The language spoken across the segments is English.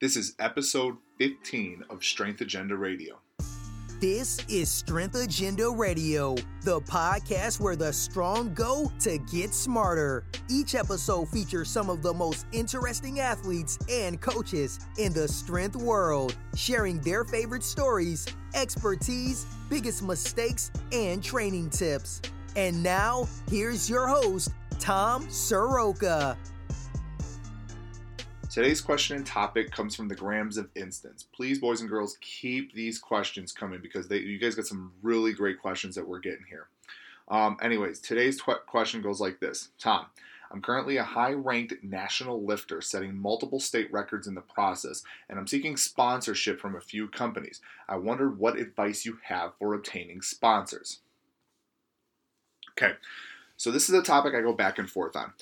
This is episode 15 of Strength Agenda Radio. This is Strength Agenda Radio, the podcast where the strong go to get smarter. Each episode features some of the most interesting athletes and coaches in the strength world, sharing their favorite stories, expertise, biggest mistakes, and training tips. And now, here's your host, Tom Sroka. Today's question and topic comes from the grams of instance. Please, boys and girls, keep these questions coming because they, you guys got some really great questions that we're getting here. Um, anyways, today's tw- question goes like this Tom, I'm currently a high ranked national lifter, setting multiple state records in the process, and I'm seeking sponsorship from a few companies. I wondered what advice you have for obtaining sponsors. Okay, so this is a topic I go back and forth on.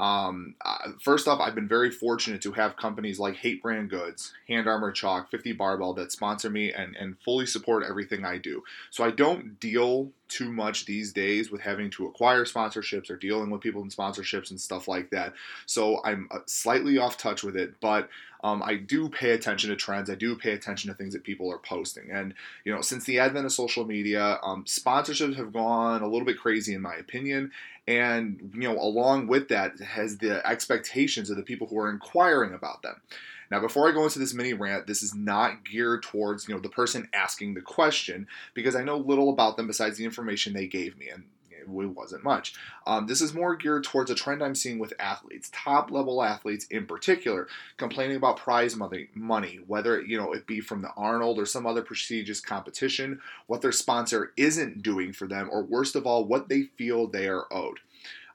Um, uh, first off, I've been very fortunate to have companies like Hate Brand Goods, Hand Armor Chalk, 50 Barbell that sponsor me and, and fully support everything I do. So I don't deal too much these days with having to acquire sponsorships or dealing with people in sponsorships and stuff like that. So I'm uh, slightly off touch with it, but um, I do pay attention to trends. I do pay attention to things that people are posting. And, you know, since the advent of social media, um, sponsorships have gone a little bit crazy, in my opinion. And, you know, along with that has the expectations of the people who are inquiring about them. Now, before I go into this mini rant, this is not geared towards you know the person asking the question because I know little about them besides the information they gave me, and it wasn't much. Um, this is more geared towards a trend I'm seeing with athletes, top level athletes in particular, complaining about prize money, money, whether you know it be from the Arnold or some other prestigious competition, what their sponsor isn't doing for them, or worst of all, what they feel they are owed.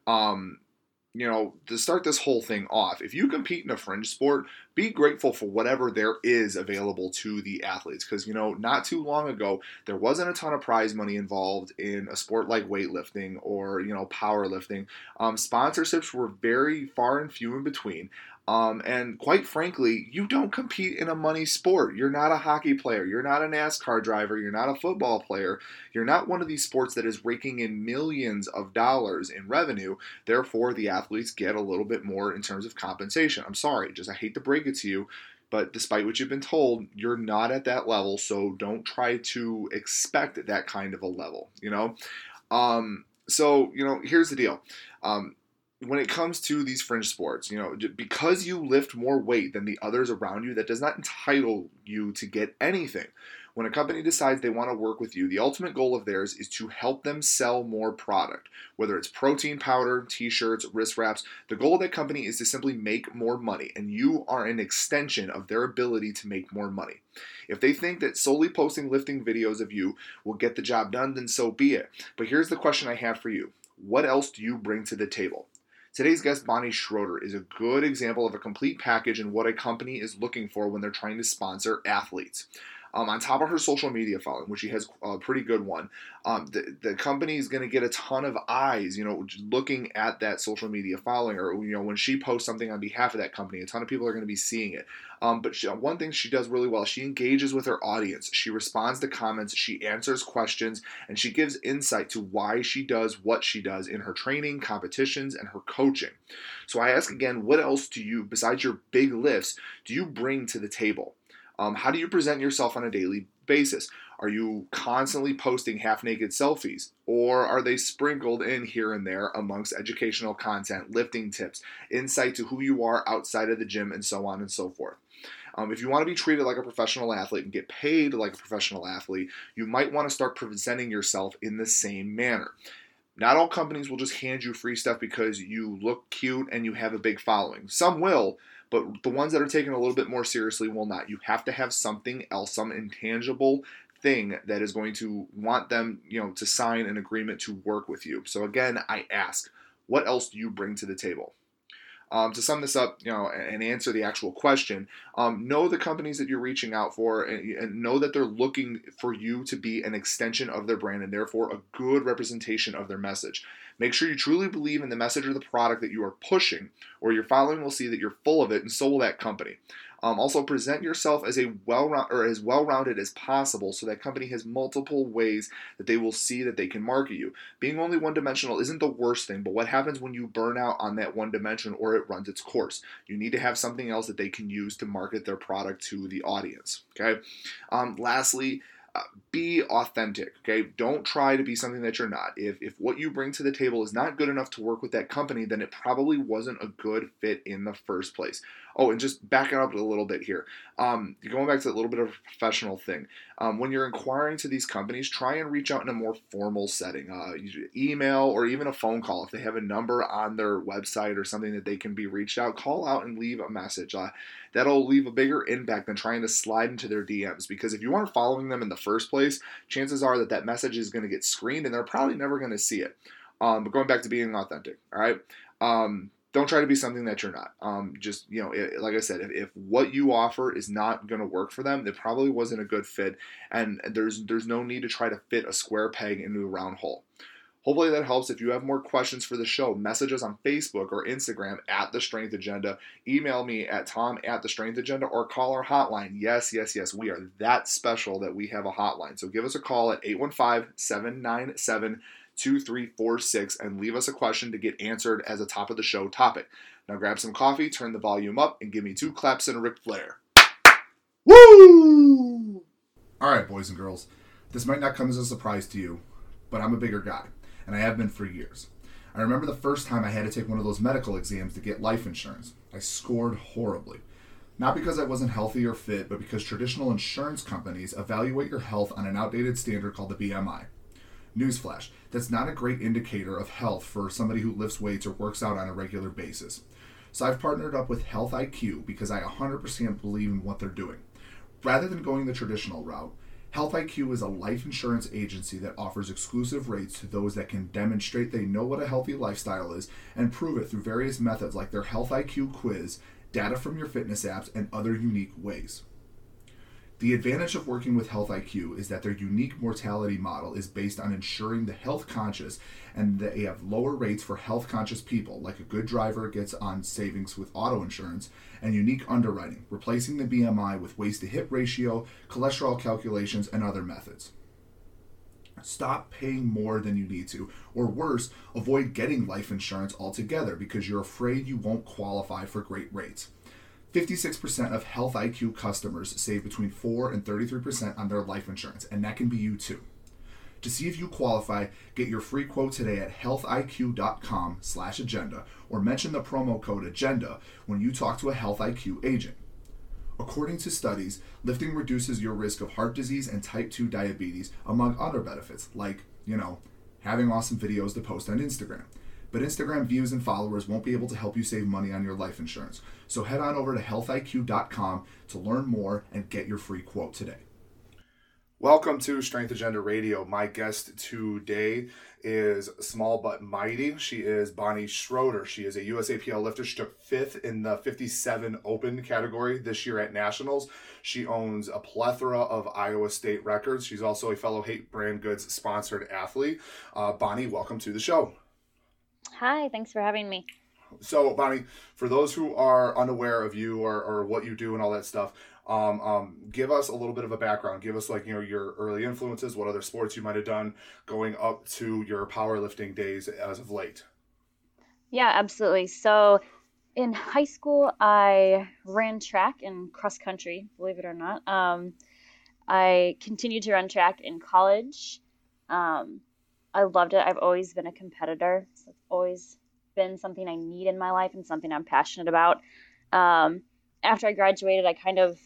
Um, you know, to start this whole thing off, if you compete in a fringe sport, be grateful for whatever there is available to the athletes. Because, you know, not too long ago, there wasn't a ton of prize money involved in a sport like weightlifting or, you know, powerlifting. Um, sponsorships were very far and few in between. Um, and quite frankly, you don't compete in a money sport. You're not a hockey player. You're not a NASCAR driver. You're not a football player. You're not one of these sports that is raking in millions of dollars in revenue. Therefore, the athletes get a little bit more in terms of compensation. I'm sorry, just I hate to break it to you. But despite what you've been told, you're not at that level, so don't try to expect that kind of a level, you know? Um, so, you know, here's the deal. Um, when it comes to these fringe sports, you know, because you lift more weight than the others around you, that does not entitle you to get anything. When a company decides they want to work with you, the ultimate goal of theirs is to help them sell more product. Whether it's protein powder, t shirts, wrist wraps, the goal of that company is to simply make more money, and you are an extension of their ability to make more money. If they think that solely posting lifting videos of you will get the job done, then so be it. But here's the question I have for you What else do you bring to the table? Today's guest, Bonnie Schroeder, is a good example of a complete package and what a company is looking for when they're trying to sponsor athletes. Um, on top of her social media following, which she has a pretty good one, um, the, the company is going to get a ton of eyes, you know, looking at that social media following, or you know, when she posts something on behalf of that company, a ton of people are going to be seeing it. Um, but she, one thing she does really well, she engages with her audience. She responds to comments, she answers questions, and she gives insight to why she does what she does in her training, competitions, and her coaching. So I ask again, what else do you, besides your big lifts, do you bring to the table? Um, how do you present yourself on a daily basis? Are you constantly posting half naked selfies? Or are they sprinkled in here and there amongst educational content, lifting tips, insight to who you are outside of the gym, and so on and so forth? Um, if you want to be treated like a professional athlete and get paid like a professional athlete, you might want to start presenting yourself in the same manner. Not all companies will just hand you free stuff because you look cute and you have a big following. Some will, but the ones that are taken a little bit more seriously will not. You have to have something else, some intangible thing that is going to want them, you know, to sign an agreement to work with you. So again, I ask, what else do you bring to the table? Um, to sum this up, you know, and answer the actual question, um, know the companies that you're reaching out for, and, and, know that they're looking for you to be an extension of their brand and therefore a good representation of their message. Make sure you truly believe in the message or the product that you are pushing, or your following will see that you're full of it, and so will that company. Um, also, present yourself as a well or as well-rounded as possible, so that company has multiple ways that they will see that they can market you. Being only one-dimensional isn't the worst thing, but what happens when you burn out on that one dimension or it runs its course? You need to have something else that they can use to market their product to the audience. Okay. Um, lastly, uh, be authentic okay don't try to be something that you're not if, if what you bring to the table is not good enough to work with that company then it probably wasn't a good fit in the first place oh and just backing up a little bit here um, going back to a little bit of a professional thing um, when you're inquiring to these companies try and reach out in a more formal setting uh, email or even a phone call if they have a number on their website or something that they can be reached out call out and leave a message uh, that'll leave a bigger impact than trying to slide into their DMs. Because if you aren't following them in the first place, chances are that that message is going to get screened and they're probably never going to see it. Um, but going back to being authentic, all right? Um, don't try to be something that you're not. Um, just you know, it, like I said, if, if, what you offer is not going to work for them, it probably wasn't a good fit, and there's there's no need to try to fit a square peg into a round hole. Hopefully that helps. If you have more questions for the show, message us on Facebook or Instagram at The Strength Agenda. Email me at tom at The Strength Agenda or call our hotline. Yes, yes, yes. We are that special that we have a hotline. So give us a call at 815 797 2346 and leave us a question to get answered as a top of the show topic. Now grab some coffee, turn the volume up, and give me two claps and a Ric Flair. Woo! All right, boys and girls. This might not come as a surprise to you, but I'm a bigger guy and I have been for years. I remember the first time I had to take one of those medical exams to get life insurance. I scored horribly. Not because I wasn't healthy or fit, but because traditional insurance companies evaluate your health on an outdated standard called the BMI. Newsflash, that's not a great indicator of health for somebody who lifts weights or works out on a regular basis. So I've partnered up with Health IQ because I 100% believe in what they're doing. Rather than going the traditional route, Health IQ is a life insurance agency that offers exclusive rates to those that can demonstrate they know what a healthy lifestyle is and prove it through various methods like their Health IQ quiz, data from your fitness apps, and other unique ways. The advantage of working with Health IQ is that their unique mortality model is based on ensuring the health conscious and they have lower rates for health conscious people, like a good driver gets on savings with auto insurance, and unique underwriting, replacing the BMI with waist to hip ratio, cholesterol calculations, and other methods. Stop paying more than you need to, or worse, avoid getting life insurance altogether because you're afraid you won't qualify for great rates. 56% of Health IQ customers save between 4 and 33% on their life insurance, and that can be you too. To see if you qualify, get your free quote today at healthiq.com slash agenda or mention the promo code agenda when you talk to a Health IQ agent. According to studies, lifting reduces your risk of heart disease and type 2 diabetes, among other benefits, like, you know, having awesome videos to post on Instagram but Instagram views and followers won't be able to help you save money on your life insurance. So head on over to healthiq.com to learn more and get your free quote today. Welcome to Strength Agenda Radio. My guest today is small but mighty. She is Bonnie Schroeder. She is a USAPL lifter. She took fifth in the 57 open category this year at Nationals. She owns a plethora of Iowa State records. She's also a fellow Hate Brand Goods sponsored athlete. Uh, Bonnie, welcome to the show. Hi, thanks for having me. So, Bonnie, for those who are unaware of you or, or what you do and all that stuff, um, um, give us a little bit of a background. Give us like you know your early influences, what other sports you might have done, going up to your powerlifting days as of late. Yeah, absolutely. So, in high school, I ran track and cross country. Believe it or not, um, I continued to run track in college. Um, I loved it. I've always been a competitor. It's always been something I need in my life and something I'm passionate about. Um, after I graduated, I kind of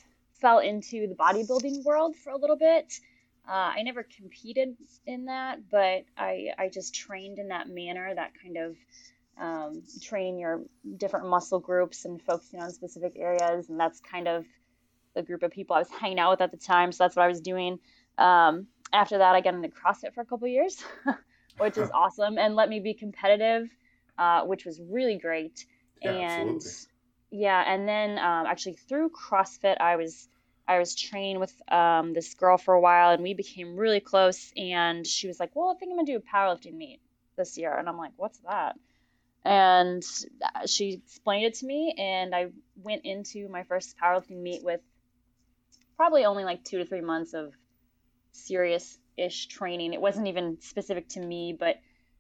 fell into the bodybuilding world for a little bit. Uh, I never competed in that, but I, I just trained in that manner, that kind of um, training your different muscle groups and focusing on specific areas. And that's kind of the group of people I was hanging out with at the time. So that's what I was doing. Um, after that, I got into CrossFit for a couple years, which is awesome, and let me be competitive, uh, which was really great. Yeah, and absolutely. yeah, and then um, actually through CrossFit, I was I was training with um, this girl for a while, and we became really close. And she was like, "Well, I think I'm gonna do a powerlifting meet this year," and I'm like, "What's that?" And uh, she explained it to me, and I went into my first powerlifting meet with probably only like two to three months of serious ish training. It wasn't even specific to me, but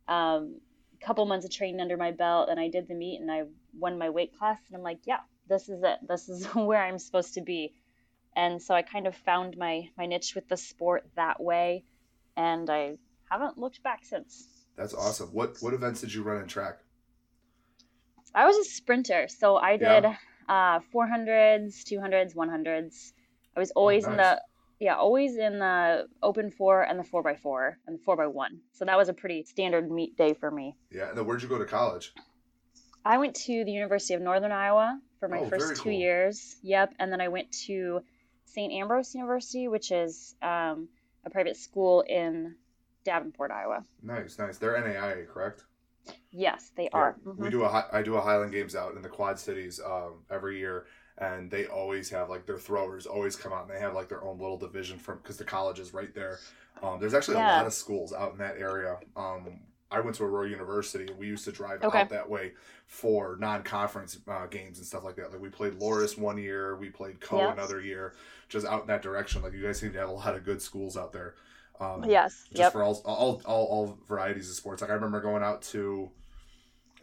um, a couple months of training under my belt, and I did the meet and I won my weight class. And I'm like, yeah, this is it. This is where I'm supposed to be. And so I kind of found my, my niche with the sport that way, and I haven't looked back since. That's awesome. What what events did you run in track? I was a sprinter, so I did yeah. uh, 400s, 200s, 100s. I was always oh, nice. in the yeah, always in the open four and the four by four and the four by one. So that was a pretty standard meet day for me. Yeah, and then where'd you go to college? I went to the University of Northern Iowa for my oh, first two cool. years. Yep, and then I went to St. Ambrose University, which is um, a private school in Davenport, Iowa. Nice, nice. They're NAIA, correct? Yes, they are. Mm-hmm. We do a I do a Highland Games out in the Quad Cities um, every year, and they always have like their throwers always come out and they have like their own little division from because the college is right there. Um, there's actually yeah. a lot of schools out in that area. Um, I went to Aurora University and we used to drive okay. out that way for non-conference uh, games and stuff like that. Like we played Loras one year, we played Co yep. another year, just out in that direction. Like you guys seem to have a lot of good schools out there. Um, yes. Just yep. for all, all, all all varieties of sports. Like I remember going out to,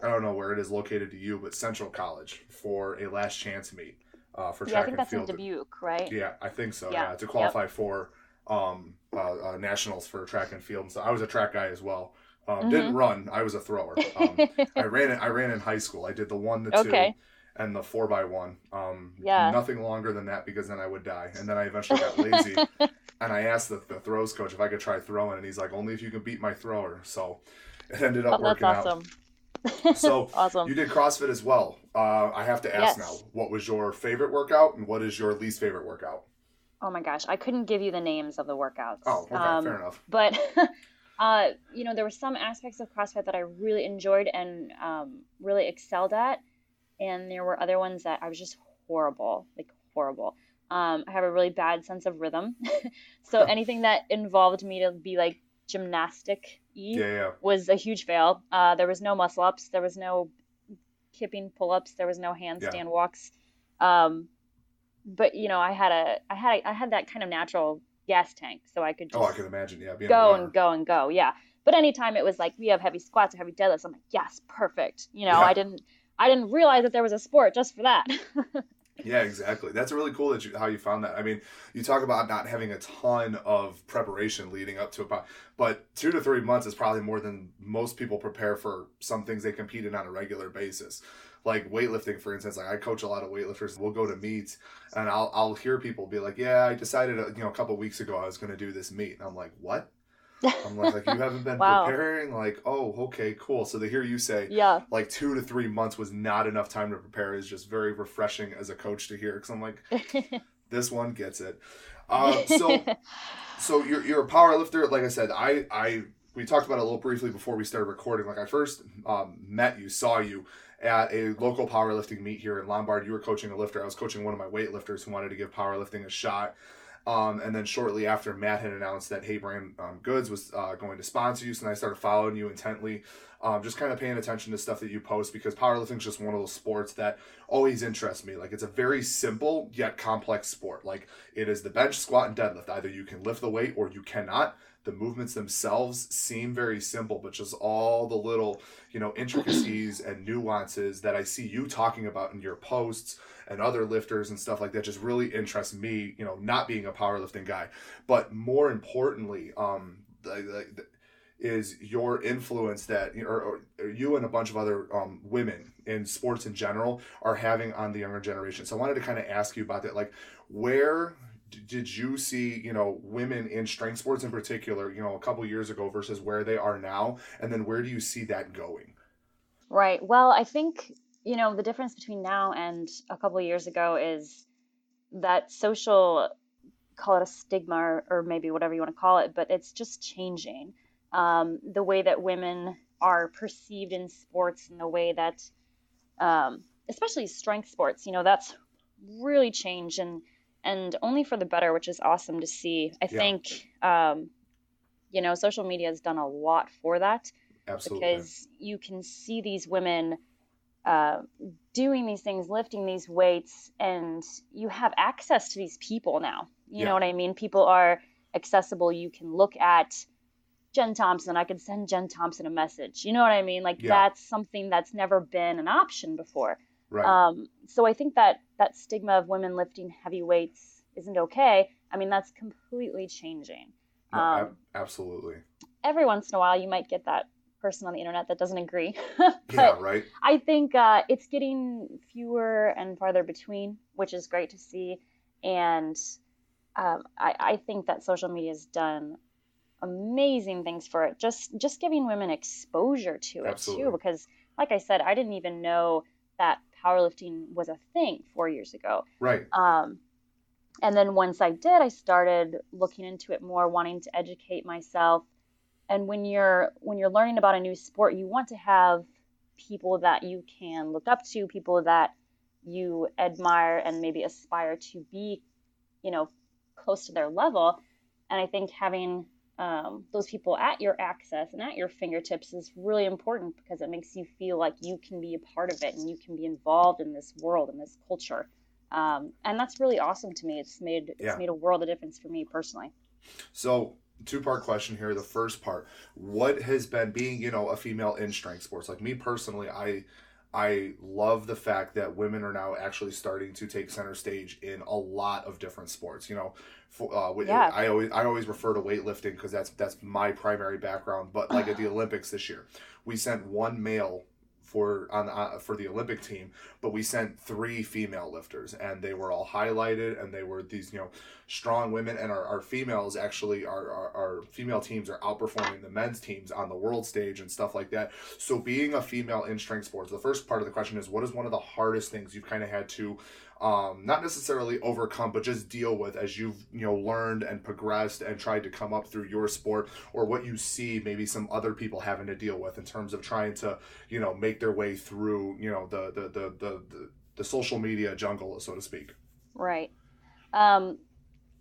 I don't know where it is located to you, but Central College for a last chance meet uh, for yeah, track I think that's field. in Dubuque, right? Yeah, I think so. Yeah, yeah to qualify yep. for um, uh, uh, nationals for track and field. So I was a track guy as well. Um, mm-hmm. Didn't run. I was a thrower. Um, I ran. I ran in high school. I did the one, the two, okay. And the four by one. Um, yeah. Nothing longer than that because then I would die. And then I eventually got lazy, and I asked the, the throws coach if I could try throwing, and he's like, "Only if you can beat my thrower." So it ended up oh, working awesome. out. so awesome. you did CrossFit as well. Uh, I have to ask yes. now, what was your favorite workout and what is your least favorite workout? Oh my gosh, I couldn't give you the names of the workouts. Oh, okay, um, fair enough. But uh, you know, there were some aspects of CrossFit that I really enjoyed and um, really excelled at, and there were other ones that I was just horrible, like horrible. Um, I have a really bad sense of rhythm, so anything that involved me to be like gymnastic yeah, yeah. was a huge fail. Uh, there was no muscle ups, there was no kipping pull ups, there was no handstand yeah. walks. Um, but you know, I had a, I had, a, I had that kind of natural gas tank, so I could just oh, I can imagine, yeah, go and go and go, yeah. But anytime it was like we have heavy squats or heavy deadlifts, I'm like, yes, perfect. You know. I didn't I didn't realize that there was a sport just for that. yeah, exactly. That's really cool that you how you found that. I mean, you talk about not having a ton of preparation leading up to it, but two to three months is probably more than most people prepare for some things they compete in on a regular basis like weightlifting for instance like i coach a lot of weightlifters we'll go to meets and i'll, I'll hear people be like yeah i decided uh, you know a couple weeks ago i was going to do this meet and i'm like what i'm like, like you haven't been wow. preparing like oh okay cool so to hear you say yeah like two to three months was not enough time to prepare is just very refreshing as a coach to hear because i'm like this one gets it uh, so so you're, you're a power lifter like i said i i we talked about it a little briefly before we started recording like i first um, met you saw you at a local powerlifting meet here in Lombard. You were coaching a lifter. I was coaching one of my weightlifters who wanted to give powerlifting a shot. Um, and then shortly after, Matt had announced that Hate Brand um, Goods was uh, going to sponsor you, so I started following you intently, um, just kind of paying attention to stuff that you post because powerlifting is just one of those sports that always interests me. Like it's a very simple yet complex sport. Like it is the bench, squat, and deadlift. Either you can lift the weight or you cannot the movements themselves seem very simple, but just all the little, you know, intricacies and nuances that I see you talking about in your posts and other lifters and stuff like that just really interests me, you know, not being a powerlifting guy. But more importantly, um, the, the, is your influence that or, or, you and a bunch of other um, women in sports in general are having on the younger generation. So I wanted to kind of ask you about that. Like, where did you see you know women in strength sports in particular you know a couple years ago versus where they are now? And then where do you see that going? Right. Well i think you know the difference between now and a couple years ago is that social call it a stigma or, or maybe whatever you want to call it but it's just changing. Um, the way that women are perceived in sports and the way that um, especially strength sports you know that's really changed. And and only for the better, which is awesome to see. I yeah. think, um, you know, social media has done a lot for that. Absolutely. because you can see these women uh, doing these things, lifting these weights, and you have access to these people now. You Yeah. know what I mean? People are accessible. You can look at Jen Thompson. I can send Jen Thompson a message. You know what I mean? Like Yeah. that's something that's never been an option before. Right. Um, so I think that that stigma of women lifting heavy weights isn't okay. I mean, that's completely changing. No, Um, absolutely. every once in a while, you might get that person on the internet that doesn't agree. Yeah. Right. I think uh, it's getting fewer and farther between, which is great to see. And um, I, I think that social media has done amazing things for it. Just just giving women exposure to it Absolutely. too, because like I said, I didn't even know that powerlifting was a thing four years ago. Right. Um, and then once I did, I started looking into it more, wanting to educate myself. And when you're when you're learning about a new sport, you want to have people that you can look up to, people that you admire and maybe aspire to be, you know, close to their level. And I think having um, those people at your access and at your fingertips is really important because it makes you feel like you can be a part of it and you can be involved in this world and this culture. Um, and that's really awesome to me. It's made it's Yeah. made a world of difference for me personally. So, two part question here. The first part, what has been being, you know, a female in strength sports? Like me personally, I I love the fact that women are now actually starting to take center stage in a lot of different sports. You know, for, uh, Yeah. I always I always refer to weightlifting because that's that's my primary background. But like at the Olympics this year, we sent one male for on uh, for the Olympic team, but we sent three female lifters, and they were all highlighted, and they were these you know strong women, and our, our females actually our, our our female teams are outperforming the men's teams on the world stage and stuff like that. So being a female in strength sports, the first part of the question is what is one of the hardest things you've kind of had to um, not necessarily overcome, but just deal with as you've you know learned and progressed and tried to come up through your sport, or what you see maybe some other people having to deal with in terms of trying to you know make their way through you know the the the the, the, the social media jungle, so to speak. Right. Um,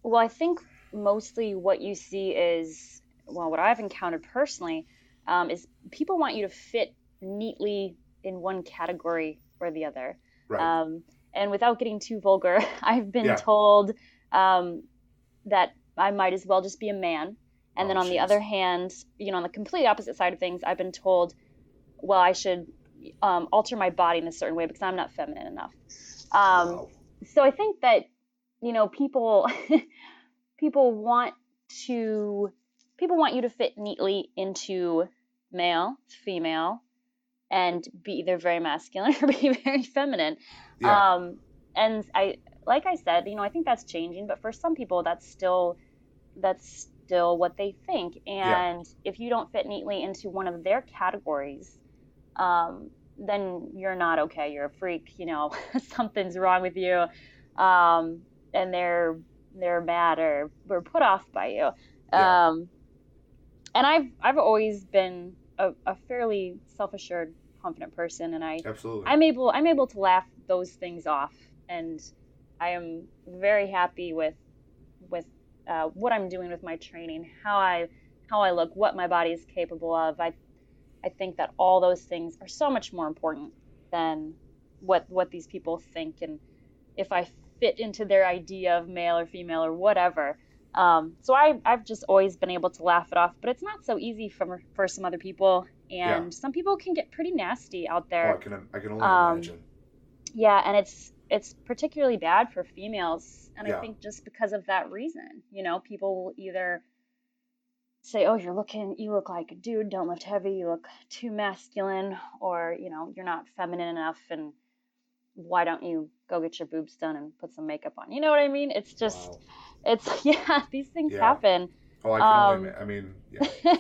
well, I think mostly what you see is, well, what I've encountered personally um, is people want you to fit neatly in one category or the other. Right. Um, and without getting too vulgar, I've been Yeah. told um, that I might as well just be a man. And then Oh, on the other hand, you know, on the complete opposite side of things, I've been told, well, I should um, alter my body in a certain way because I'm not feminine enough. Um, Wow. so I think that you know people people want to people want you to fit neatly into male, female, and be either very masculine or be very feminine. Yeah. Um, and I like I said, you know, I think that's changing, but for some people that's still that's still what they think. Yeah. And if you don't fit neatly into one of their categories, um, then you're not okay. You're a freak. You know, something's wrong with you, um, and they're they're mad or were put off by you. Yeah. Um, and I've I've always been a, a fairly self-assured, confident person, and I Absolutely. I'm able I'm able to laugh those things off, and I am very happy with with uh, what I'm doing with my training, how I how I look, what my body is capable of. I I think that all those things are so much more important than what what these people think, and if I fit into their idea of male or female or whatever. Um, so I, I've just always been able to laugh it off, but it's not so easy for for some other people, and some people can get pretty nasty out oh, there. I can I can only um, imagine. Yeah, and it's it's particularly bad for females, and Yeah. I think just because of that reason, you know, people will either say, "Oh, you're looking, you look like a dude, don't lift heavy, you look too masculine," or you know, you're not feminine enough, and why don't you go get your boobs done and put some makeup on? You know what I mean? It's just, Wow. It's yeah, these things Yeah. happen. Oh, I can only. um, ima- I mean, yeah.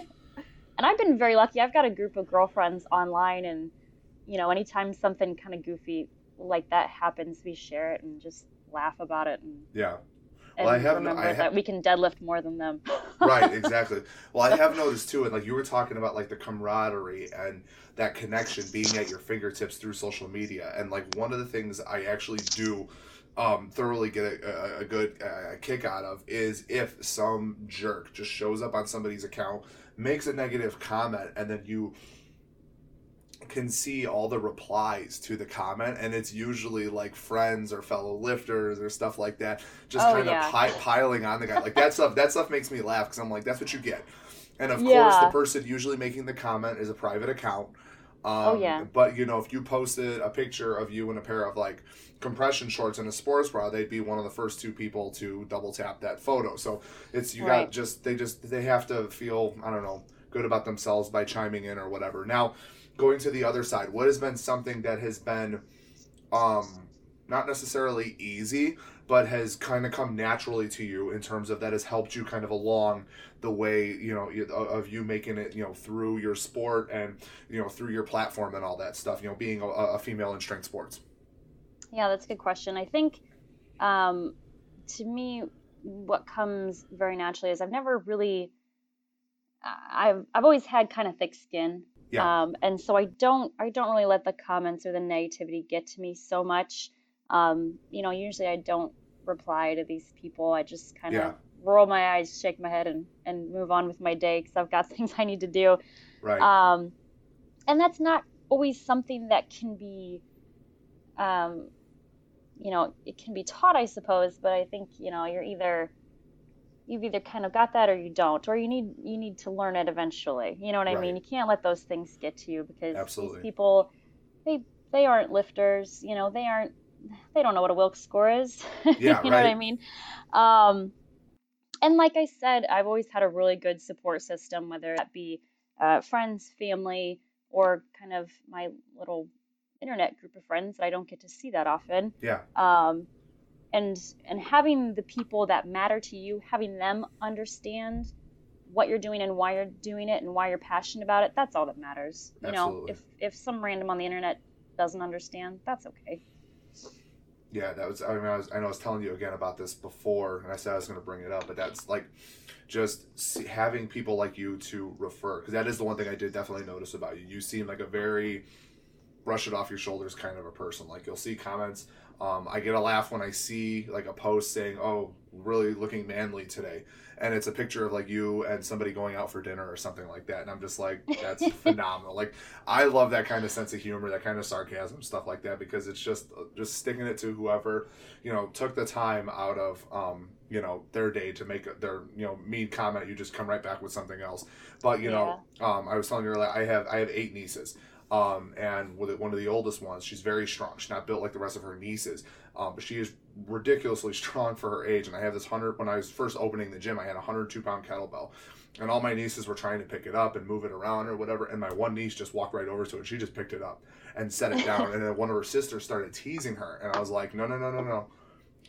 and I've been very lucky. I've got a group of girlfriends online, and you know, anytime something kind of goofy like that happens, we share it and just laugh about it and, yeah. and I have no- remember I ha- that we can deadlift more than them. right exactly well i have noticed too and like you were talking about like the camaraderie and that connection being at your fingertips through social media and like one of the things i actually do um, thoroughly get a, a, a good uh, kick out of is if some jerk just shows up on somebody's account makes a negative comment and then you can see all the replies to the comment and it's usually like friends or fellow lifters or stuff like that just Oh, kind yeah. of pi- piling on the guy. Like that stuff that stuff makes me laugh because i'm like that's what you get. And of course the person usually making the comment is a private account um, Oh, yeah. but you know if you posted a picture of you in a pair of like compression shorts and a sports bra they'd be one of the first two people to double tap that photo. So it's you got just they just they have to feel i don't know good about themselves by chiming in or whatever. Now going to the other side what has been something that has been um not necessarily easy but has kind of come naturally to you in terms of that has helped you kind of along the way you know of you making it you know through your sport and you know through your platform and all that stuff you know being a, a female in strength sports Yeah, that's a good question. I think um, to me, what comes very naturally is I've never really, I've I've always had kind of thick skin, Yeah. um, and so I don't I don't really let the comments or the negativity get to me so much. Um, you know, usually I don't reply to these people. I just kind of Yeah. roll my eyes, shake my head, and and move on with my day because I've got things I need to do. right Um, and that's not always something that can be, um, you know, it can be taught, I suppose. But I think you know you're either you've either kind of got that or you don't, or you need you need to learn it eventually. You know what I mean? You can't let those things get to you because Absolutely. these people, they they aren't lifters. You know, they aren't. They don't know what a Wilks score is. Yeah, you know what I mean? Um, and like I said, I've always had a really good support system, whether that be uh, friends, family, or kind of my little internet group of friends that I don't get to see that often. yeah Um, and and having the people that matter to you, having them understand what you're doing and why you're doing it and why you're passionate about it, that's all that matters. You know, if if some random on the internet doesn't understand, that's okay. Yeah, that was. I mean, I was. I know I was telling you again about this before, and I said I was going to bring it up, but that's like, just see, having people like you to refer, because that is the one thing I did definitely notice about you. You seem like a very brush it off your shoulders kind of a person. Like you'll see comments. Um, I get a laugh when I see like a post saying, "Oh, really looking manly today," and it's a picture of like you and somebody going out for dinner or something like that, and I'm just like, that's phenomenal. Like I love that kind of sense of humor, that kind of sarcasm, stuff like that, because it's just just sticking it to whoever you know took the time out of um, you know their day to make their you know mean comment. You just come right back with something else. But you know, um, I was telling you earlier, I have I have eight nieces. Um, and with one of the oldest ones, she's very strong. She's not built like the rest of her nieces, um, but she is ridiculously strong for her age. And I have this hundred. When I was first opening the gym, I had a hundred two pound kettlebell, and all my nieces were trying to pick it up and move it around or whatever. And my one niece just walked right over to it. She just picked it up and set it down. and then one of her sisters started teasing her, and I was like, no, no, no, no, no.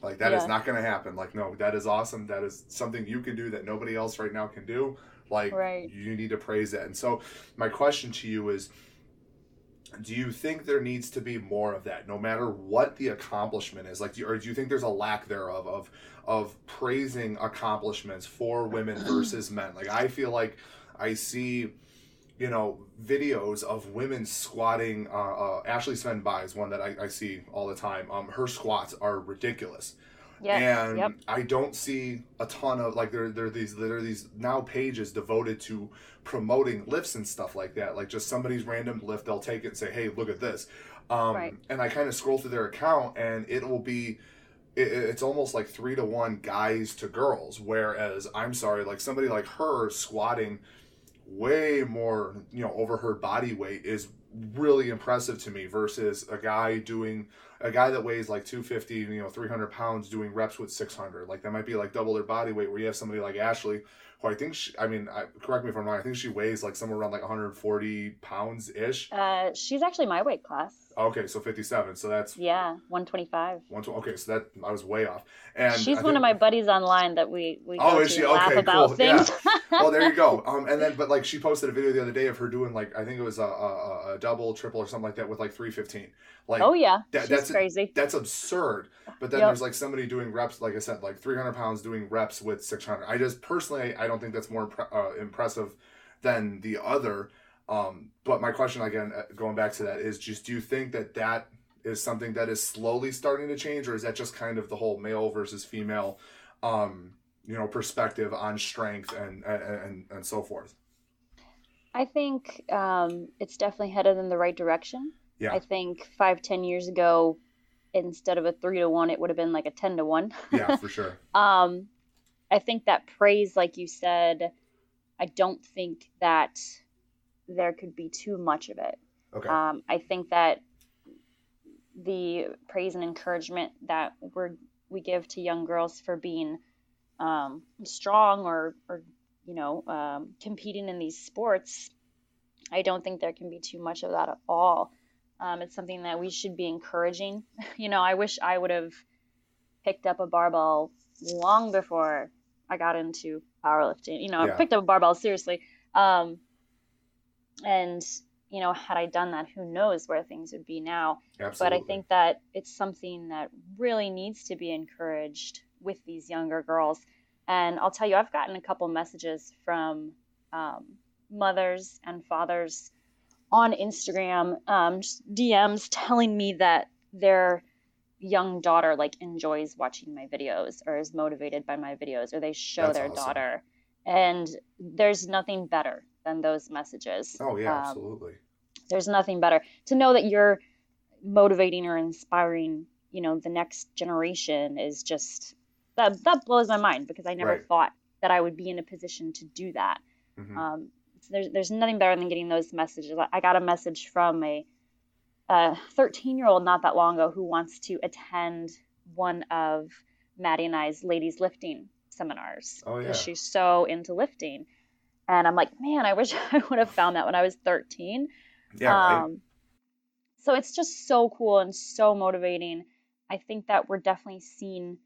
Like that is Yeah. not going to happen. Like no, that is awesome. That is something you can do that nobody else right now can do. Like Right. you need to praise that. And so my question to you is do you think there needs to be more of that no matter what the accomplishment is? Like do you, or do you think there's a lack thereof of of praising accomplishments for women versus men? Like i feel like i see you know videos of women squatting uh, uh, ashley sven by is one that I, I see all the time. Um, her squats are ridiculous Yes. and yep. I don't see a ton of like there there are these there are these now pages devoted to promoting lifts and stuff like that. Like just somebody's random lift, they'll take it and say, "Hey, look at this," um, Right. and I kind of scroll through their account, and it will be. It, it's almost like three to one guys to girls, whereas I'm sorry, like somebody like her squatting way more, you know, over her body weight is really impressive to me versus a guy doing a guy that weighs like 250 you know 300 pounds doing reps with 600 like that might be like double their body weight where you have somebody like ashley who i think she, i mean I, correct me if i'm wrong i think she weighs like somewhere around like 140 pounds ish Uh, she's actually my weight class. Okay so 57 so that's Yeah, 125. one tw- okay so that i was way off and She's I one of my buddies online that we we Oh, is she? Okay, about cool. Yeah. things. oh, there you go. Um, and then, but like she posted a video the other day of her doing like I think it was a, a, a double, triple, or something like that with like three fifteen. Like oh yeah, that- that's crazy. that's absurd. But then Yep. there's like somebody doing reps, like I said, like 300 pounds doing reps with 600. I just personally, I don't think that's more impre- uh, impressive than the other. Um, but my question again, uh, going back to that, is just do you think that that is something that is slowly starting to change, or is that just kind of the whole male versus female, um, you know, perspective on strength and and and, and so forth? I think um, it's definitely headed in the right direction. Yeah. I think five, ten years ago, instead of a three to one, it would have been like a ten to one. yeah, for sure. Um, I think that praise, like you said, I don't think that there could be too much of it. Okay. Um, I think that the praise and encouragement that we're we give to young girls for being um, strong or or you know um, competing in these sports, I don't think there can be too much of that at all. Um, it's something that we should be encouraging. You know, I wish I would have picked up a barbell long before I got into powerlifting. You know, Yeah. I picked up a barbell seriously. Um, and you know, had I done that, who knows where things would be now. Absolutely. But I think that it's something that really needs to be encouraged with these younger girls. And I'll tell you, I've gotten a couple messages from um, mothers and fathers on Instagram, um, DMs telling me that their young daughter like enjoys watching my videos or is motivated by my videos or they show That's their awesome. daughter. And there's nothing better than those messages. Oh yeah, Um, absolutely. there's nothing better to know that you're motivating or inspiring you know the next generation is just that that blows my mind because i never Right. thought that i would be in a position to do that Mhm. um, so there's, there's nothing better than getting those messages I- i got a message from a a 13 year old not that long ago who wants to attend one of maddie and i's ladies lifting seminars Oh, yeah. she's so into lifting and i'm like man i wish i would have found that when i was 13 yeah, right. um, so it's just so cool and so motivating. I think that we're definitely seeing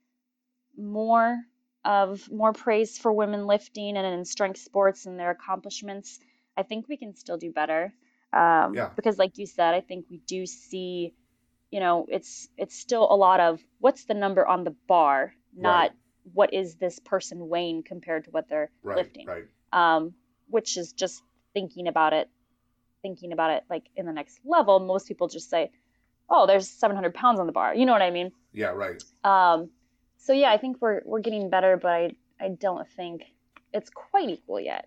more of more praise for women lifting and in strength sports and their accomplishments. I think we can still do better. Um, Yeah. Because, like you said, I think we do see, you know, it's it's still a lot of what's the number on the bar, not Right. what is this person weighing compared to what they're Right. lifting Right. Um, which is just thinking about it, thinking about it like in the next level. Most people just say, "Oh, there's 700 pounds on the bar." You know what I mean? Yeah. Right. Um, so yeah, I think we're we're getting better, but I I don't think it's quite equal yet.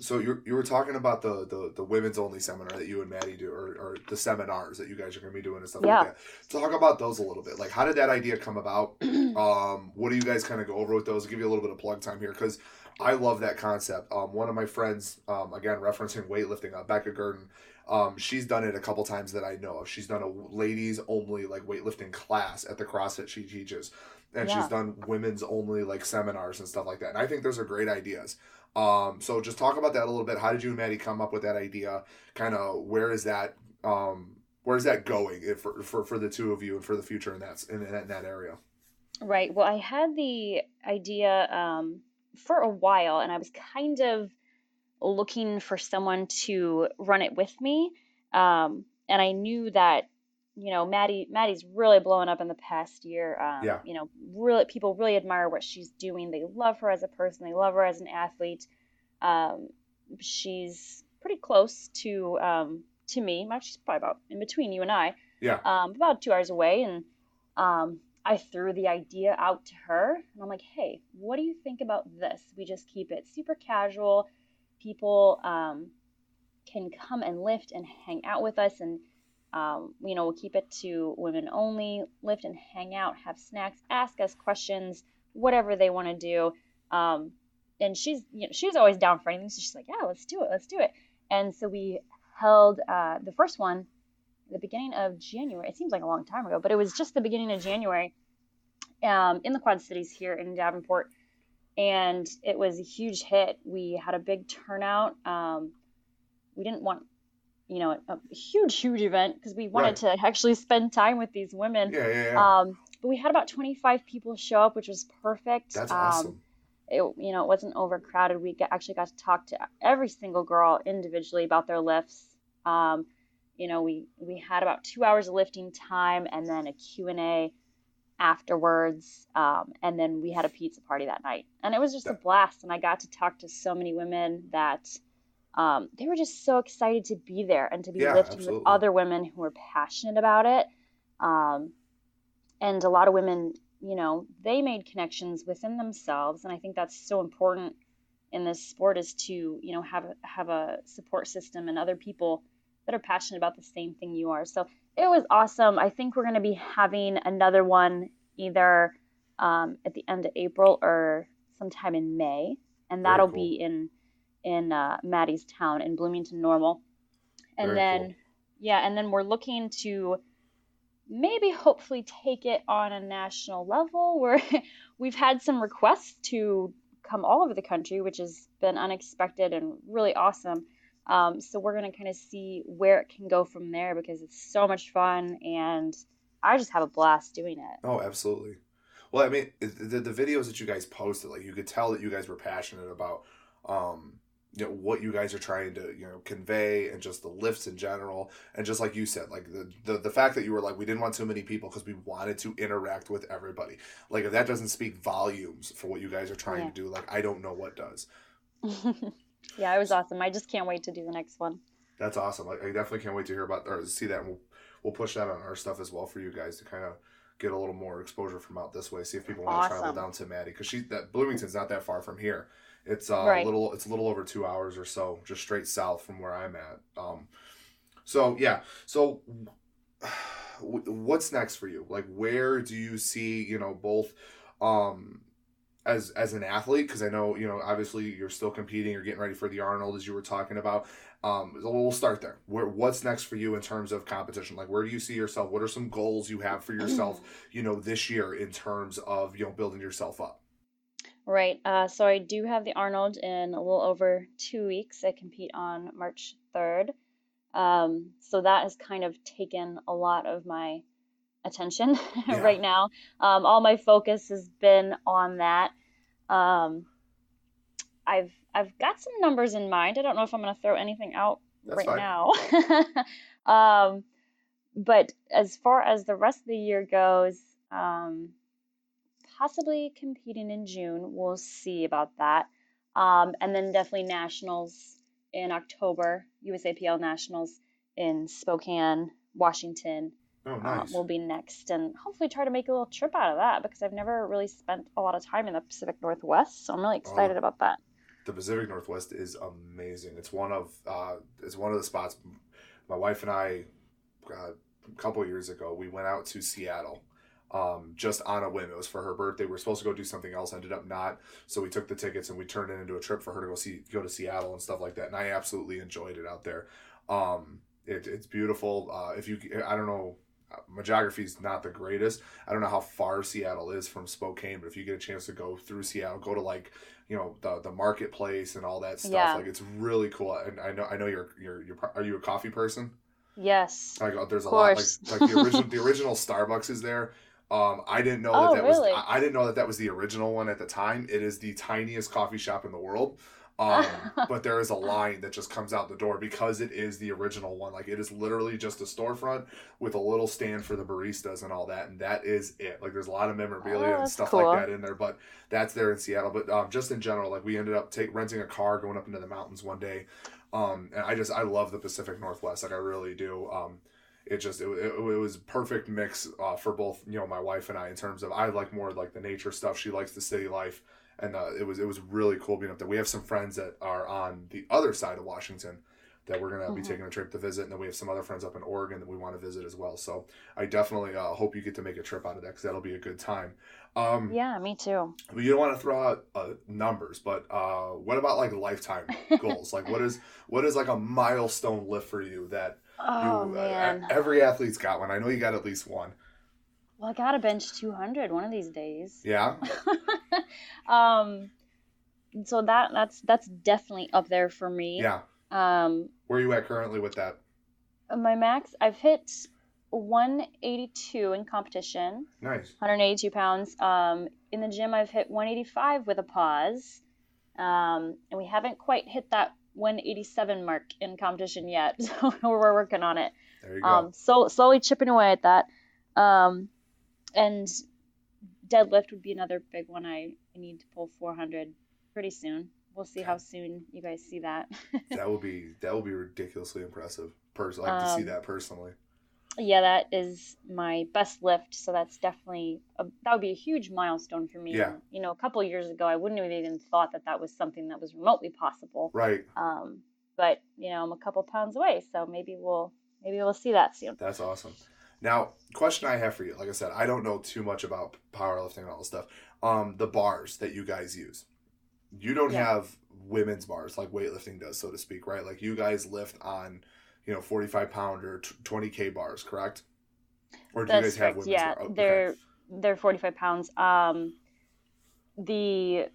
So you you were talking about the, the the women's only seminar that you and Maddie do, or, or the seminars that you guys are going to be doing and stuff Yeah. like that. Talk about those a little bit. Like, how did that idea come about? um, what do you guys kind of go over with those? I'll give you a little bit of plug time here because I love that concept. Um, one of my friends, um, again referencing weightlifting, uh, Becca Gurdon, um, she's done it a couple times that I know of. She's done a ladies only like weightlifting class at the CrossFit she teaches, and Yeah. she's done women's only like seminars and stuff like that. And I think those are great ideas. Um, so just talk about that a little bit. How did you and Maddie come up with that idea? Kind of where is that? Um, where is that going if- for, for for the two of you and for the future in that in in that area? Right. Well, I had the idea um, for a while, and I was kind of looking for someone to run it with me. Um, and I knew that, you know, Maddie Maddie's really blowing up in the past year. Um, Yeah. You know, really people really admire what she's doing. They love her as a person. They love her as an athlete. Um, she's pretty close to um, to me. She's probably about in between you and I Yeah. um, about two hours away, and um, I threw the idea out to her, and I'm like, "Hey, what do you think about this? We just keep it super casual. People um, can come and lift and hang out with us, and um, you know, we'll keep it to women only. Lift and hang out, have snacks, ask us questions, whatever they want to do." Um, and she's you know she's always down for anything, so she's like, "Yeah, let's do it, let's do it." And so we held uh, the first one the beginning of January. It seems like a long time ago, but it was just the beginning of January um, in the Quad Cities here in Davenport. And it was a huge hit. We had a big turnout. Um, we didn't want, you know, a, a huge, huge event because we wanted to actually spend time with these women. Yeah. Yeah. Yeah. Um, but we had about 25 people show up, which was perfect. That's Um, awesome. it you know it wasn't overcrowded we got, actually got to talk to every single girl individually about their lifts um, you know we we had about two hours of lifting time and then a q&a afterwards um, and then we had a pizza party that night. And it was just a blast and i got to talk to so many women that um, they were just so excited to be there and to be Yeah, lifting absolutely. with other women who were passionate about it. Um, and a lot of women you know they made connections within themselves and i think that's so important in this sport is to you know have have a support system and other people that are passionate about the same thing you are. So it was awesome. I think we're going to be having another one either um, at the end of April or sometime in May, and that'll cool. be in in uh, Maddie's town in Bloomington Normal. And Very then cool. yeah, and then we're looking to maybe hopefully take it on a national level where we've had some requests to come all over the country, which has been unexpected and really awesome. Um, so we're gonna kind of see where it can go from there because it's so much fun and I just have a blast doing it. Oh, absolutely. Well, I mean, the, the videos that you guys posted, like you could tell that you guys were passionate about, um, you know, what you guys are trying to, you know, convey and just the lifts in general. And just like you said, like the, the, the fact that you were like, we didn't want too many people because we wanted to interact with everybody. Like if that doesn't speak volumes for what you guys are trying yeah. to do, like I don't know what does. yeah, it was awesome. I just can't wait to do the next one. That's awesome. Like, I definitely can't wait to hear about or see that. And we'll, we'll push that on our stuff as well for you guys to kind of get a little more exposure from out this way. See if people want awesome. to travel down to Maddie because she that Bloomington's not that far from here. It's uh, right. a little it's a little over two hours or so, just straight south from where I'm at. Um, so yeah, so what's next for you? Like, where do you see you know both um, as as an athlete? Because I know you know obviously you're still competing, you're getting ready for the Arnold as you were talking about, um, we'll start there. Where what's next for you in terms of competition? Like, where do you see yourself? What are some goals you have for yourself? You know, this year in terms of you know building yourself up. Right. Uh, so I do have the Arnold in a little over two weeks. I compete on March third. Um, so that has kind of taken a lot of my attention yeah. right now. Um, all my focus has been on that. Um, I've I've got some numbers in mind. I don't know if I'm going to throw anything out That's right fine. now. um, but as far as the rest of the year goes, um, possibly competing in June. We'll see about that. Um, and then definitely nationals in October, USAPL nationals in Spokane, Washington. Oh, um, nice. will be next, and hopefully try to make a little trip out of that because I've never really spent a lot of time in the Pacific Northwest, so I'm really excited oh. about that the Pacific Northwest is amazing. It's one of uh, it's one of the spots. My wife and I, uh, a couple years ago, we went out to Seattle. Um, just on a whim. It was for her birthday. We were supposed to go do something else, ended up not. So we took the tickets and we turned it into a trip for her to go see go to Seattle and stuff like that. And I absolutely enjoyed it out there. Um, it, it's beautiful. Uh, if you, I don't know, my geography is not the greatest. I don't know how far Seattle is from Spokane, but if you get a chance to go through Seattle, go to like you know the the marketplace and all that stuff. Yeah. Like it's really cool. And I know I know you're you're you're are you a coffee person? Yes. Like uh, there's a lot like like the original the original Starbucks is there. Um, I didn't know oh, that that really? was I, I didn't know that that was the original one at the time. It is the tiniest coffee shop in the world. Um, but there is a line that just comes out the door because it is the original one. Like it is literally just a storefront with a little stand for the baristas and all that, and that is it. Like there's a lot of memorabilia oh, and stuff cool. like that in there, but that's there in Seattle. But um, just in general, like we ended up take renting a car going up into the mountains one day, um, and I just I love the Pacific Northwest. Like I really do. Um, it just it, it, it was perfect mix uh, for both you know my wife and I in terms of I like more like the nature stuff. She likes the city life and uh, it was it was really cool being up there. We have some friends that are on the other side of Washington that we're gonna mm-hmm. be taking a trip to visit, and then we have some other friends up in Oregon that we want to visit as well. So I definitely uh, hope you get to make a trip out of that because that'll be a good time. Um, yeah, me too. But you don't want to throw out uh, numbers, but uh, what about like lifetime goals? Like what is what is like a milestone lift for you that oh, you, uh, man. every athlete's got one. I know you got at least one. Well, I gotta bench 200 one of these days. Yeah. um, so that that's that's definitely up there for me. Yeah. Um, where are you at currently with that? My max, I've hit 182 in competition. Nice. 182 pounds. Um, in the gym, I've hit 185 with a pause. Um, and we haven't quite hit that 187 mark in competition yet, so we're working on it. There you go. Um, so slowly chipping away at that. Um, and deadlift would be another big one. I, I need to pull 400 pretty soon. We'll see how soon you guys see that. that will be that will be ridiculously impressive. Personally, like um, to see um, that personally. Yeah, that is my best lift. So that's definitely a, that would be a huge milestone for me. Yeah. You know, a couple years ago, I wouldn't have even thought that that was something that was remotely possible. Right. Um, but you know, I'm a couple pounds away, so maybe we'll maybe we'll see that soon. That's awesome. Now, question I have for you. Like I said, I don't know too much about powerlifting and all this stuff. Um, the bars that you guys use. You don't Yeah. have women's bars like weightlifting does, so to speak, right? Like you guys lift on, you know, forty-five pound or twenty k bars, correct? Or do you That's guys have correct. women's Yeah, bar- oh, okay. they're they're 45 pounds. Um, the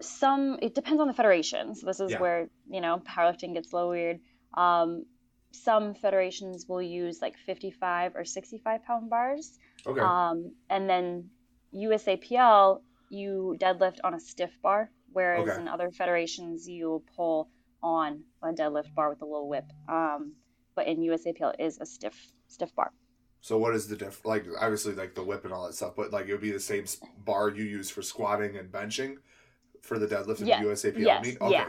some it depends on the federation. So this is Yeah. where you know powerlifting gets a little weird. Um, some federations will use like 55 or 65 pound bars. okay. Um, and then USAPL, you deadlift on a stiff bar, whereas Okay. in other federations, you pull on a deadlift bar with a little whip. Um, but in USAPL it is a stiff stiff bar. So what is the diff? Like obviously like the whip and all that stuff, but like it would be the same bar you use for squatting and benching for the deadlift in Yeah. the USAPL Yes. meet. Okay. Yeah.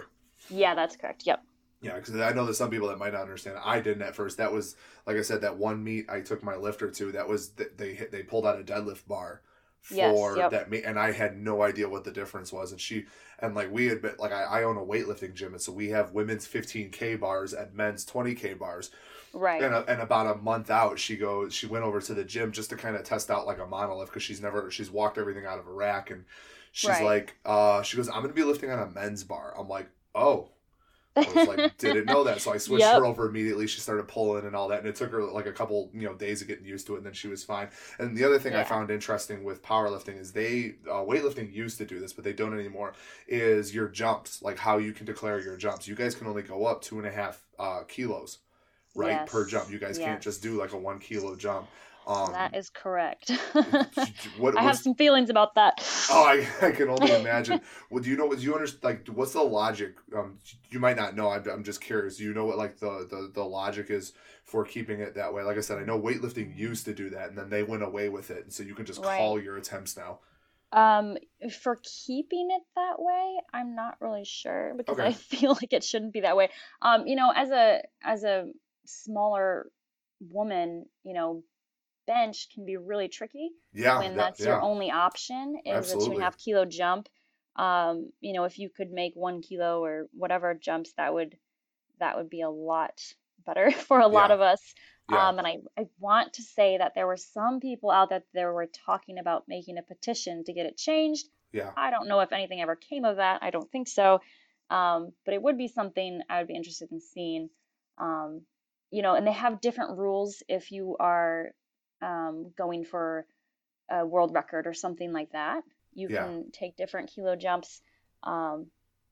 Yeah, that's correct. Yep. Yeah, because I know there's some people that might not understand. I didn't at first. That was like I said, that one meet I took my lifter to. That was th- they hit, they pulled out a deadlift bar for Yes, yep. that meet, and I had no idea what the difference was. And she and like we had been like I, I own a weightlifting gym, and so we have women's 15k bars and men's 20k bars. Right. And, a, and about a month out, she goes. She went over to the gym just to kind of test out like a monolift because she's never she's walked everything out of a rack, and she's Right. like, uh, she goes, I'm gonna be lifting on a men's bar. I'm like, oh. I was like, didn't know that, so I switched Yep. her over immediately. She started pulling and all that, and it took her like a couple, you know, days of getting used to it, and then she was fine. And the other thing I found interesting with powerlifting is they uh, weightlifting used to do this, but they don't anymore. Is your jumps like how you can declare your jumps? You guys can only go up two and a half uh, kilos, right, per jump. You guys can't just do like a one kilo jump. Um, that is correct. what, I have some feelings about that. Oh, I, I can only imagine. well, do you know? Do you understand? Like, what's the logic? Um, you might not know. I'm, I'm just curious. Do you know what like the, the the logic is for keeping it that way? Like I said, I know weightlifting used to do that, and then they went away with it, and so you can just Right. call your attempts now. Um, for keeping it that way, I'm not really sure because Okay. I feel like it shouldn't be that way. Um, you know, as a as a smaller woman, you know, bench can be really tricky Yeah, when that- that's yeah. your only option is a two Absolutely. a half kilo jump. Um, you know, if you could make one kilo or whatever jumps, that would that would be a lot better for a lot Yeah. of us. Yeah. Um, and I, I want to say that there were some people out there that were talking about making a petition to get it changed. yeah, I don't know if anything ever came of that. I don't think so. Um, but it would be something I would be interested in seeing. Um, you know, and they have different rules if you are um, going for a world record or something like that. You Yeah. can take different kilo jumps. Um,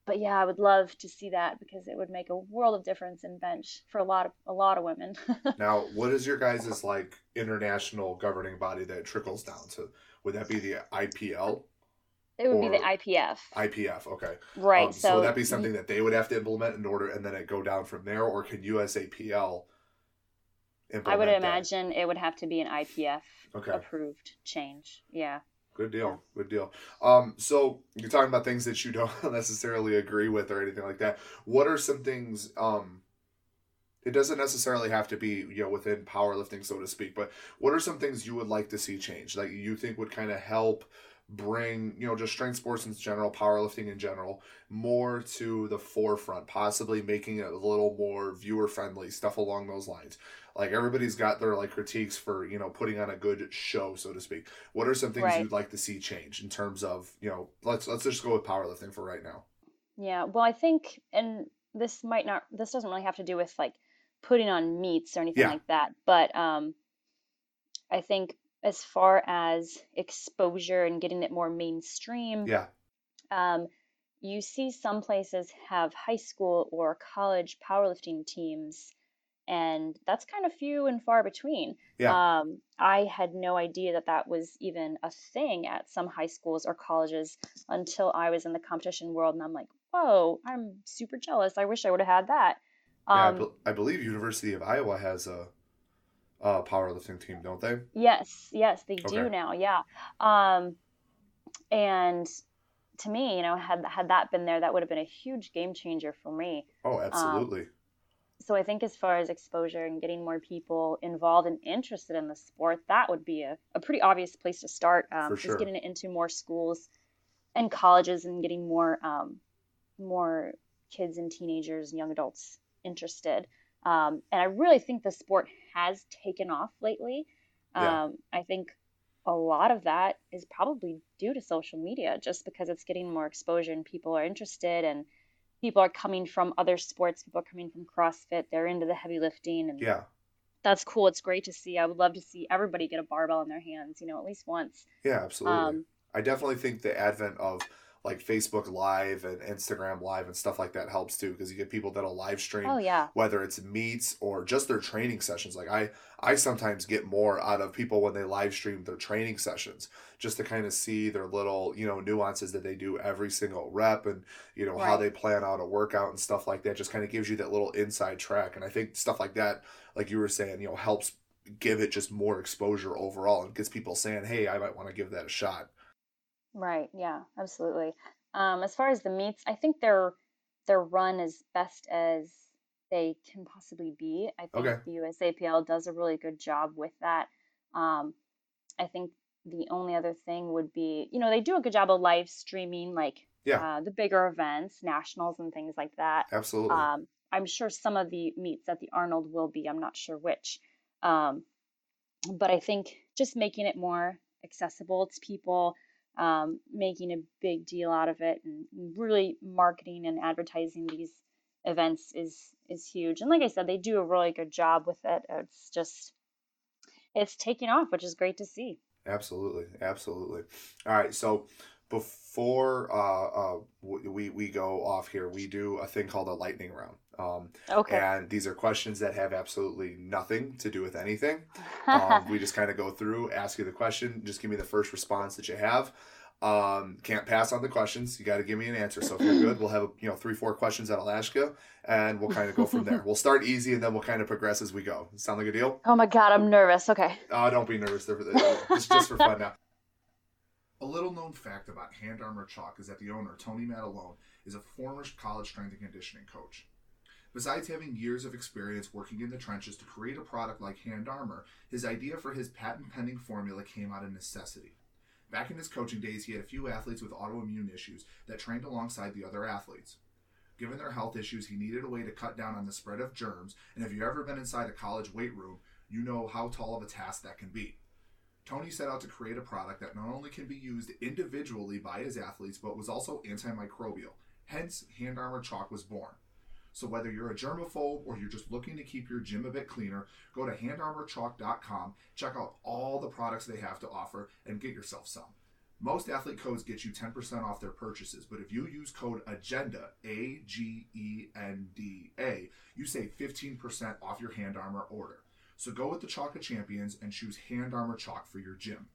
but yeah, I would love to see that because it would make a world of difference in bench for a lot of a lot of women. Now, what is your guys' like international governing body that trickles down to? Would that be the IPL? it would be the IPF, IPF, okay. right? Um, so would that be something that they would have to implement in order, and then it go down from there, or can USAPL? I would that? imagine it would have to be an IPF Okay. approved change. Yeah. Good deal. Good deal. Um, so you're talking about things that you don't necessarily agree with or anything like that. What are some things? Um, it doesn't necessarily have to be you know within powerlifting, so to speak. But what are some things you would like to see change? Like you think would kind of help bring you know just strength sports in general, powerlifting in general, more to the forefront, possibly making it a little more viewer friendly, stuff along those lines. Like everybody's got their like critiques for you know putting on a good show, so to speak. What are some things Right. you'd like to see change in terms of you know let's let's just go with powerlifting for right now. Yeah. Well, I think, and this might not, this doesn't really have to do with like putting on meats or anything Yeah. like that. But um, I think as far as exposure and getting it more mainstream, Yeah, um, you see some places have high school or college powerlifting teams, and that's kind of few and far between. Yeah. Um, I had no idea that that was even a thing at some high schools or colleges until I was in the competition world, and I'm like, whoa, I'm super jealous. I wish I would have had that. yeah. I, Um, bel I believe University of Iowa has a, a powerlifting team, don't they? Yes, yes, they do now. Yeah. Um, and to me, you know, had had that been there, that would have been a huge game changer for me. Oh, absolutely. so I think as far as exposure and getting more people involved and interested in the sport, that would be a, a pretty obvious place to start. Um, For Just getting it into more schools and colleges and getting more um, more kids and teenagers and young adults interested. Um, and I really think the sport has taken off lately. Yeah. Um, I think a lot of that is probably due to social media, just because it's getting more exposure and people are interested and people are coming from other sports. People are coming from CrossFit. They're into the heavy lifting, and Yeah. that's cool. It's great to see. I would love to see everybody get a barbell in their hands, you know, at least once. Yeah, absolutely. Um, I definitely think the advent of like Facebook Live and Instagram Live and stuff like that helps too because you get people that'll live stream oh yeah, whether it's meets or just their training sessions. Like I I sometimes get more out of people when they live stream their training sessions just to kind of see their little, you know, nuances that they do every single rep and you know how they plan out a workout and stuff like that just kind of gives you that little inside track and I think stuff like that like you were saying, you know, helps give it just more exposure overall and gets people saying, "Hey, I might want to give that a shot." Right, yeah, absolutely. Um, as far as the meets, I think they're they're run as best as they can possibly be. I think Okay. the USAPL does a really good job with that. Um, I think the only other thing would be, you know, they do a good job of live streaming like Yeah. uh, the bigger events, nationals and things like that. Absolutely. Um, I'm sure some of the meets at the Arnold will be. I'm not sure which. Um, but I think just making it more accessible to people, um, making a big deal out of it, and really marketing and advertising these events is is huge. And like I said, they do a really good job with it. It's just it's taking off, which is great to see. Absolutely, absolutely. All right, so before uh, uh, we we go off here, we do a thing called a lightning round. Um, Okay. and these are questions that have absolutely nothing to do with anything. Um, we just kind of go through, ask you the question, just give me the first response that you have. Um, can't pass on the questions. You got to give me an answer. So if you're good, we'll have you know three, four questions that I'll ask you, and we'll kind of go from there. We'll start easy, and then we'll kind of progress as we go. Sound like a deal? oh my God, I'm nervous. Okay. Oh, don't be nervous. They're- they're- It's just for fun now. A little known fact about Hand Armor Chalk is that the owner, Tony Matalone, is a former college strength and conditioning coach. Besides having years of experience working in the trenches to create a product like Hand Armor, his idea for his patent pending formula came out of necessity. Back in his coaching days, he had a few athletes with autoimmune issues that trained alongside the other athletes. Given their health issues, he needed a way to cut down on the spread of germs, and if you've ever been inside a college weight room, you know how tall of a task that can be. Tony set out to create a product that not only can be used individually by his athletes, but was also antimicrobial. Hence, Hand Armor Chalk was born. So whether you're a germaphobe or you're just looking to keep your gym a bit cleaner, go to handarmorchalk.com, check out all the products they have to offer, and get yourself some. Most athlete codes get you 10% off their purchases, but if you use code AGENDA, A G E N D A, you save 15% off your hand armor order. So go with the Chalk of Champions and choose Hand Armor Chalk for your gym.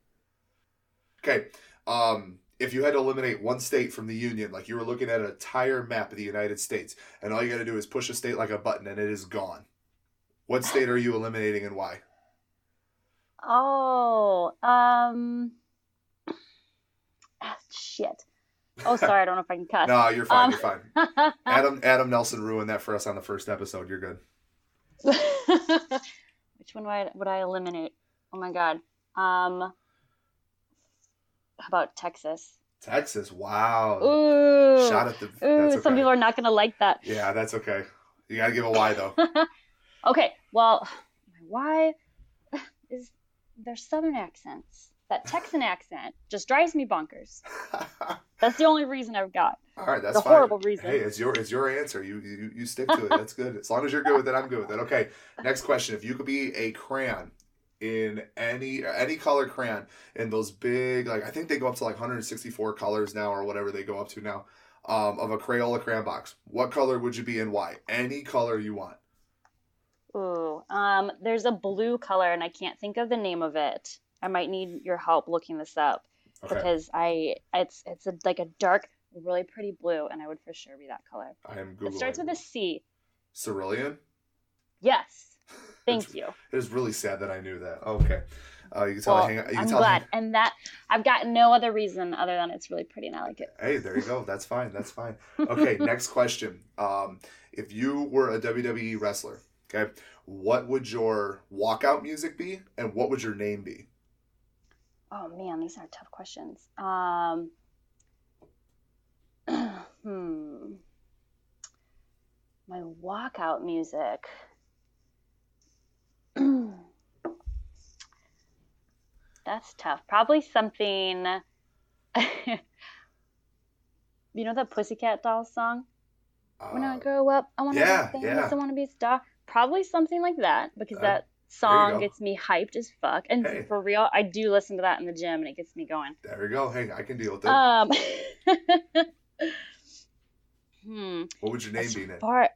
Okay, um, if you had to eliminate one state from the union, like you were looking at an entire map of the United States, and all you got to do is push a state like a button and it is gone. What state are you eliminating and why? Oh, um, ah, shit. Oh, sorry, I don't know if I can cuss. No, you're fine. Um, you're fine. Adam Adam Nelson ruined that for us on the first episode. You're good. Which one would I, would I eliminate? Oh my God. Um, how about Texas? Texas. Wow. Ooh, Shot at the. ooh, okay. some people are not gonna like that. Yeah, that's okay. You got to give a why though. Okay, well, my why is their southern accents? That Texan accent just drives me bonkers. That's the only reason I've got. All right, that's The fine. horrible reason. Hey, it's your it's your answer. You, you you stick to it. That's good. As long as you're good with it, I'm good with it. Okay. Next question: If you could be a crayon in any any color crayon in those big like I think they go up to like 164 colors now or whatever they go up to now um, of a Crayola crayon box, what color would you be and why? Any color you want. Ooh, um, there's a blue color, and I can't think of the name of it. I might need your help looking this up Okay. because I it's it's a, like a dark, really pretty blue, and I would for sure be that color. I am googling. It starts with a C. Cerulean. Yes. Thank It's- you. It is really sad that I knew that. Okay. Uh, you can tell Well, I hang out. You can I'm tell glad, and that I've got no other reason other than it's really pretty and I like it. Hey, there you go. That's fine. That's fine. Okay, next question. Um, if you were a WWE wrestler, okay, what would your walkout music be, and what would your name be? Oh man, these are tough questions. Um, hmm. My walkout music. That's tough. Probably something. you know that Pussycat Dolls song? when I Uh, grow up, I want to yeah, be famous. yeah. I want to be a star. Probably something like that because Uh, that song gets me hyped as fuck. And Hey. for real, I do listen to that in the gym and it gets me going. there we go. Hey, I can deal with it. Um. hmm. what would your name As be then? far,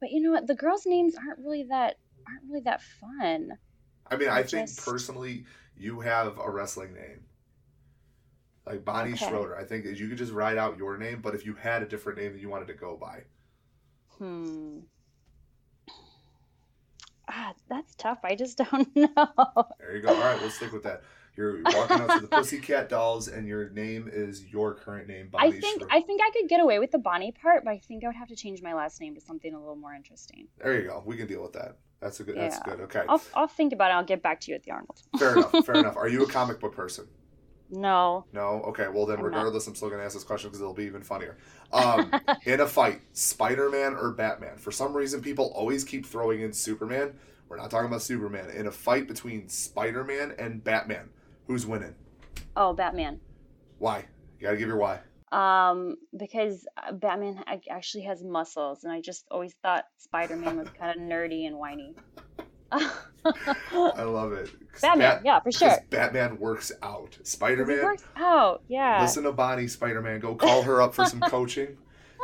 but you know what? The girls' names aren't really that aren't really that fun. I mean, I I think just- personally, you have a wrestling name. Like Bonnie Okay. Schroeder. I think you could just write out your name, but if you had a different name that you wanted to go by. Hmm. Ah, that's tough. I just don't know. There you go. All right, we'll stick with that. You're walking out to the Pussycat Dolls, and your name is your current name, Bonnie I think Schroeder. I think I could get away with the Bonnie part, but I think I would have to change my last name to something a little more interesting. There you go. We can deal with that. That's a good. That's Yeah. good. Okay. I'll I'll think about it. I'll get back to you at the Arnold. Fair enough. Fair enough. Are you a comic book person? No. No. Okay. Well, then, I'm not. regardless, I'm still gonna ask this question because it'll be even funnier. Um, in a fight, Spider-Man or Batman? For some reason, people always keep throwing in Superman. We're not talking about Superman. In a fight between Spider-Man and Batman, who's winning? Oh, Batman. Why? You gotta give your why. Um, because uh, Batman actually has muscles, and I just always thought Spider-Man was kind of nerdy and whiny. I love it. Batman, Bat- yeah, for sure. Batman works out. Spider-Man. works out, yeah. Listen to Bonnie, Spider-Man. Go call her up for some coaching.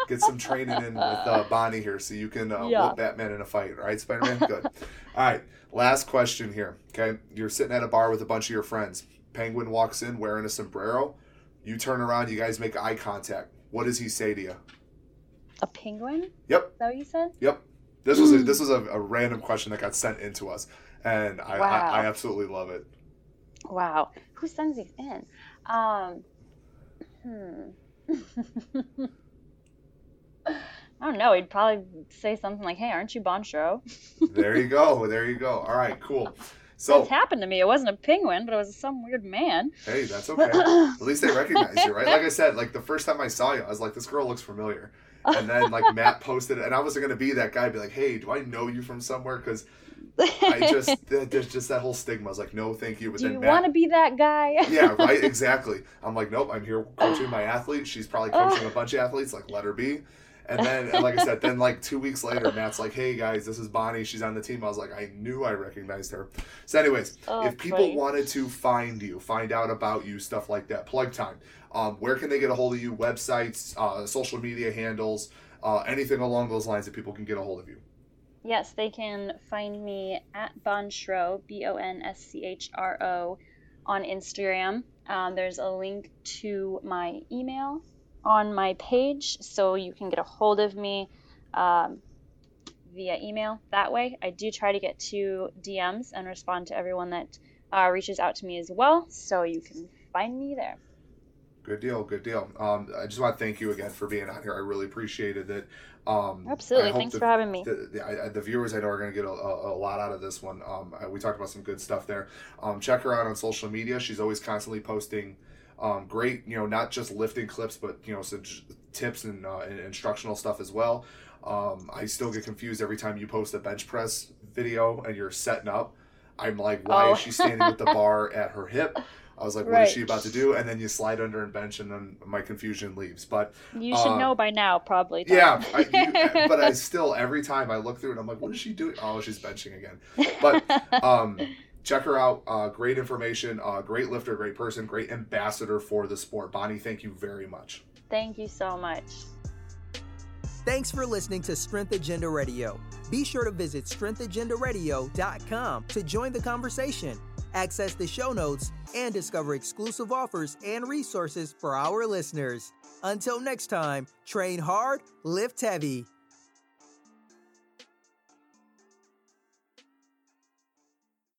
Get some training in with uh, Bonnie here so you can uh, Yeah. Batman in a fight. All right, Spider-Man? Good. All right, last question here. Okay, you're sitting at a bar with a bunch of your friends. Penguin walks in wearing a sombrero. You turn around, you guys make eye contact. What does he say to you? A penguin? Yep, Is that what you said? yep. This was a, this was a, a random question that got sent into us, and I, Wow. I, I absolutely love it. Wow. Who sends these in? Um, hmm. I don't know. He'd probably say something like, "Hey, aren't you Bon Shro?" There you go. There you go. All right, cool. So That's happened to me. It wasn't a penguin, but it was some weird man. hey, that's okay. At least they recognize you, right? Like I said, like the first time I saw you, I was like, this girl looks familiar. And then like Matt posted it, and I wasn't gonna be that guy, be like, hey, do I know you from somewhere? Because I just there's just that whole stigma. I was like, no, thank you. But Do then you want to be that guy? yeah, right, exactly. I'm like, nope, I'm here coaching my athlete. She's probably coaching a bunch of athletes. Like, let her be. And then, and like I said, then like two weeks later, Matt's like, hey guys, this is Bonnie. She's on the team. I was like, I knew I recognized her. So, anyways, Oh, if people funny. wanted to find you, find out about you, stuff like that, plug time. Um, where can they get a hold of you? Websites, uh, social media handles, uh, anything along those lines that people can get a hold of you. Yes, they can find me at Bonschro, B O N S C H R O, on Instagram. Um, there's a link to my email on my page, so you can get a hold of me um, via email that way. I do try to get to DMs and respond to everyone that uh, reaches out to me as well, so you can find me there. Good deal, good deal. Um, I just want to thank you again for being on here. I really appreciated it. Um, Absolutely. Thanks the- for having me. The, the, the viewers I know are going to get a, a, a lot out of this one. Um, we talked about some good stuff there. Um, check her out on social media. She's always constantly posting um, great, you know, not just lifting clips, but you know, some tips and, uh, and instructional stuff as well. Um, I still get confused every time you post a bench press video and you're setting up. I'm like, why Oh. is she standing with the bar at her hip? I was like, what is Right. she about to do? And then you slide under and bench, and then my confusion leaves. But You should uh, know by now, probably. Tom. yeah, I, you, but I still every time I look through it, I'm like, what is she doing? Oh, she's benching again. But um, check her out. Uh, great information. Uh, great lifter. Great person. Great ambassador for the sport. Bonnie, thank you very much. Thank you so much. Thanks for listening to Strength Agenda Radio. Be sure to visit strengthagendaradio.com to join the conversation, access the show notes, and discover exclusive offers and resources for our listeners. Until next time, train hard, lift heavy.